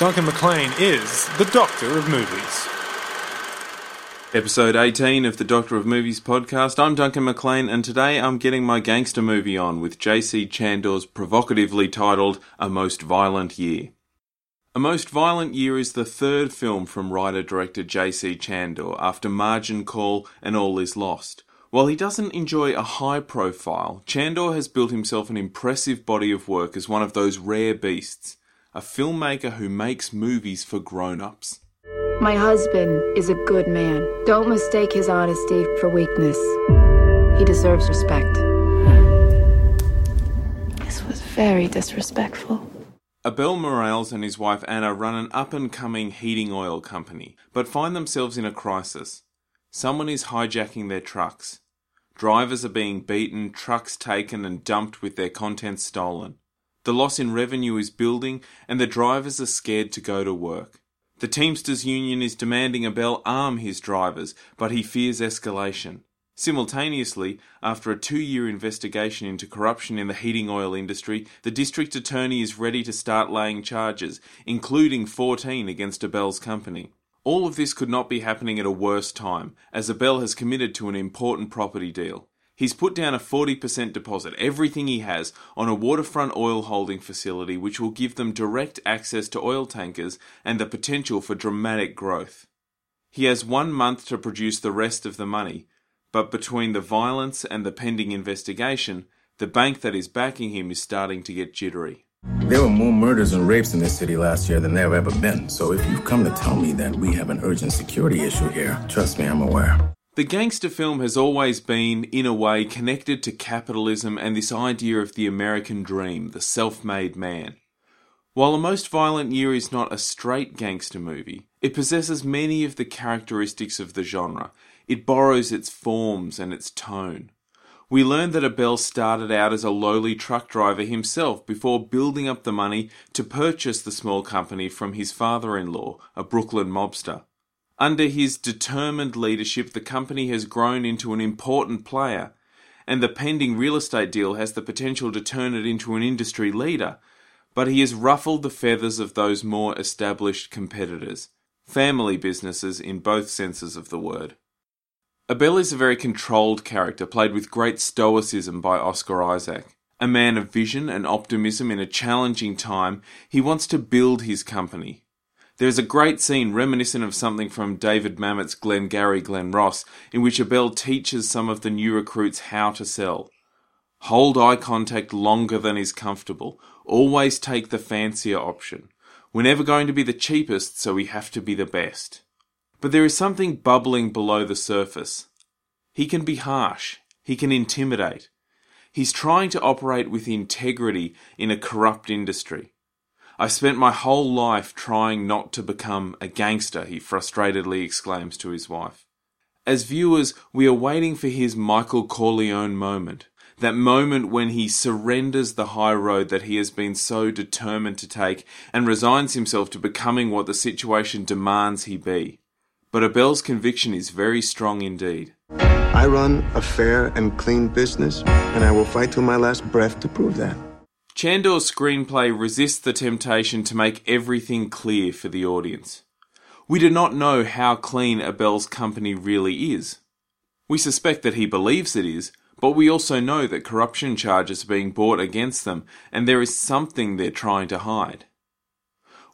Duncan MacLean is the Doctor of Movies. Episode 18 of the Doctor of Movies podcast. I'm Duncan MacLean, and today I'm getting my gangster movie on with JC Chandor's provocatively titled A Most Violent Year. A Most Violent Year is the third film from writer director JC Chandor after Margin Call and All Is Lost. While he doesn't enjoy a high profile, Chandor has built himself an impressive body of work as one of those rare beasts a filmmaker who makes movies for grown ups. My husband is a good man. Don't mistake his honesty for weakness. He deserves respect. This was very disrespectful. Abel Morales and his wife Anna run an up and coming heating oil company, but find themselves in a crisis. Someone is hijacking their trucks. Drivers are being beaten, trucks taken and dumped with their contents stolen. The loss in revenue is building, and the drivers are scared to go to work. The Teamsters Union is demanding Abel arm his drivers, but he fears escalation. Simultaneously, after a two year investigation into corruption in the heating oil industry, the district attorney is ready to start laying charges, including 14 against Abel's company. All of this could not be happening at a worse time, as Abel has committed to an important property deal. He's put down a 40% deposit, everything he has, on a waterfront oil holding facility which will give them direct access to oil tankers and the potential for dramatic growth. He has one month to produce the rest of the money, but between the violence and the pending investigation, the bank that is backing him is starting to get jittery. There were more murders and rapes in this city last year than there have ever been, so if you've come to tell me that we have an urgent security issue here, trust me, I'm aware. The gangster film has always been, in a way, connected to capitalism and this idea of the American dream, the self made man. While A Most Violent Year is not a straight gangster movie, it possesses many of the characteristics of the genre. It borrows its forms and its tone. We learn that Abel started out as a lowly truck driver himself before building up the money to purchase the small company from his father in law, a Brooklyn mobster. Under his determined leadership, the company has grown into an important player, and the pending real estate deal has the potential to turn it into an industry leader. But he has ruffled the feathers of those more established competitors, family businesses in both senses of the word. Abel is a very controlled character, played with great stoicism by Oscar Isaac. A man of vision and optimism in a challenging time, he wants to build his company, there's a great scene reminiscent of something from David Mamet's Glengarry Glen Ross, in which Abel teaches some of the new recruits how to sell. Hold eye contact longer than is comfortable. Always take the fancier option. We're never going to be the cheapest, so we have to be the best. But there is something bubbling below the surface. He can be harsh. He can intimidate. He's trying to operate with integrity in a corrupt industry. I've spent my whole life trying not to become a gangster, he frustratedly exclaims to his wife. As viewers, we are waiting for his Michael Corleone moment. That moment when he surrenders the high road that he has been so determined to take and resigns himself to becoming what the situation demands he be. But Abel's conviction is very strong indeed. I run a fair and clean business, and I will fight till my last breath to prove that. Chandor's screenplay resists the temptation to make everything clear for the audience. We do not know how clean Abel's company really is. We suspect that he believes it is, but we also know that corruption charges are being brought against them and there is something they're trying to hide.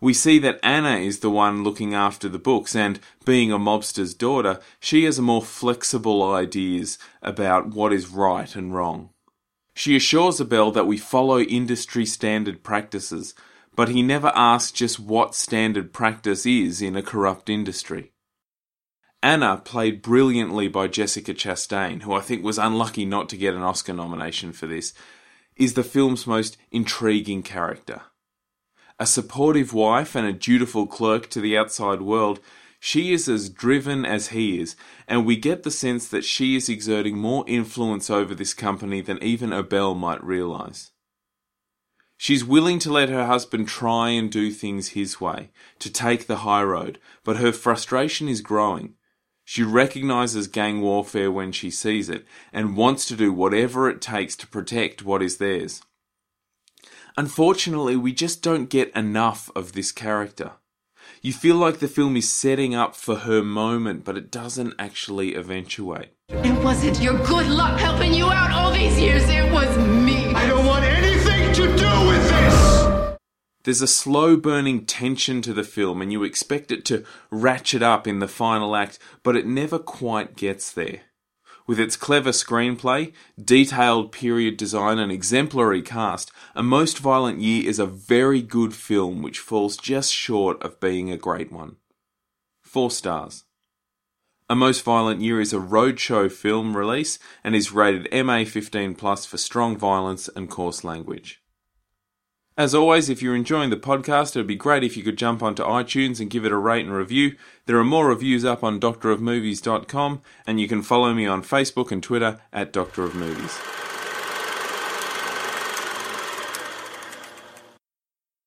We see that Anna is the one looking after the books, and being a mobster's daughter, she has more flexible ideas about what is right and wrong. She assures Abel that we follow industry standard practices, but he never asks just what standard practice is in a corrupt industry. Anna, played brilliantly by Jessica Chastain, who I think was unlucky not to get an Oscar nomination for this, is the film's most intriguing character. A supportive wife and a dutiful clerk to the outside world, she is as driven as he is, and we get the sense that she is exerting more influence over this company than even Abel might realize. She's willing to let her husband try and do things his way, to take the high road, but her frustration is growing. She recognizes gang warfare when she sees it and wants to do whatever it takes to protect what is theirs. Unfortunately, we just don't get enough of this character. You feel like the film is setting up for her moment, but it doesn't actually eventuate. It wasn't your good luck helping you out all these years, it was me. I don't want anything to do with this! There's a slow burning tension to the film, and you expect it to ratchet up in the final act, but it never quite gets there. With its clever screenplay, detailed period design, and exemplary cast, A Most Violent Year is a very good film which falls just short of being a great one. Four stars. A Most Violent Year is a roadshow film release and is rated MA 15 plus for strong violence and coarse language. As always, if you're enjoying the podcast, it would be great if you could jump onto iTunes and give it a rate and review. There are more reviews up on doctorofmovies.com, and you can follow me on Facebook and Twitter at Doctor of Movies.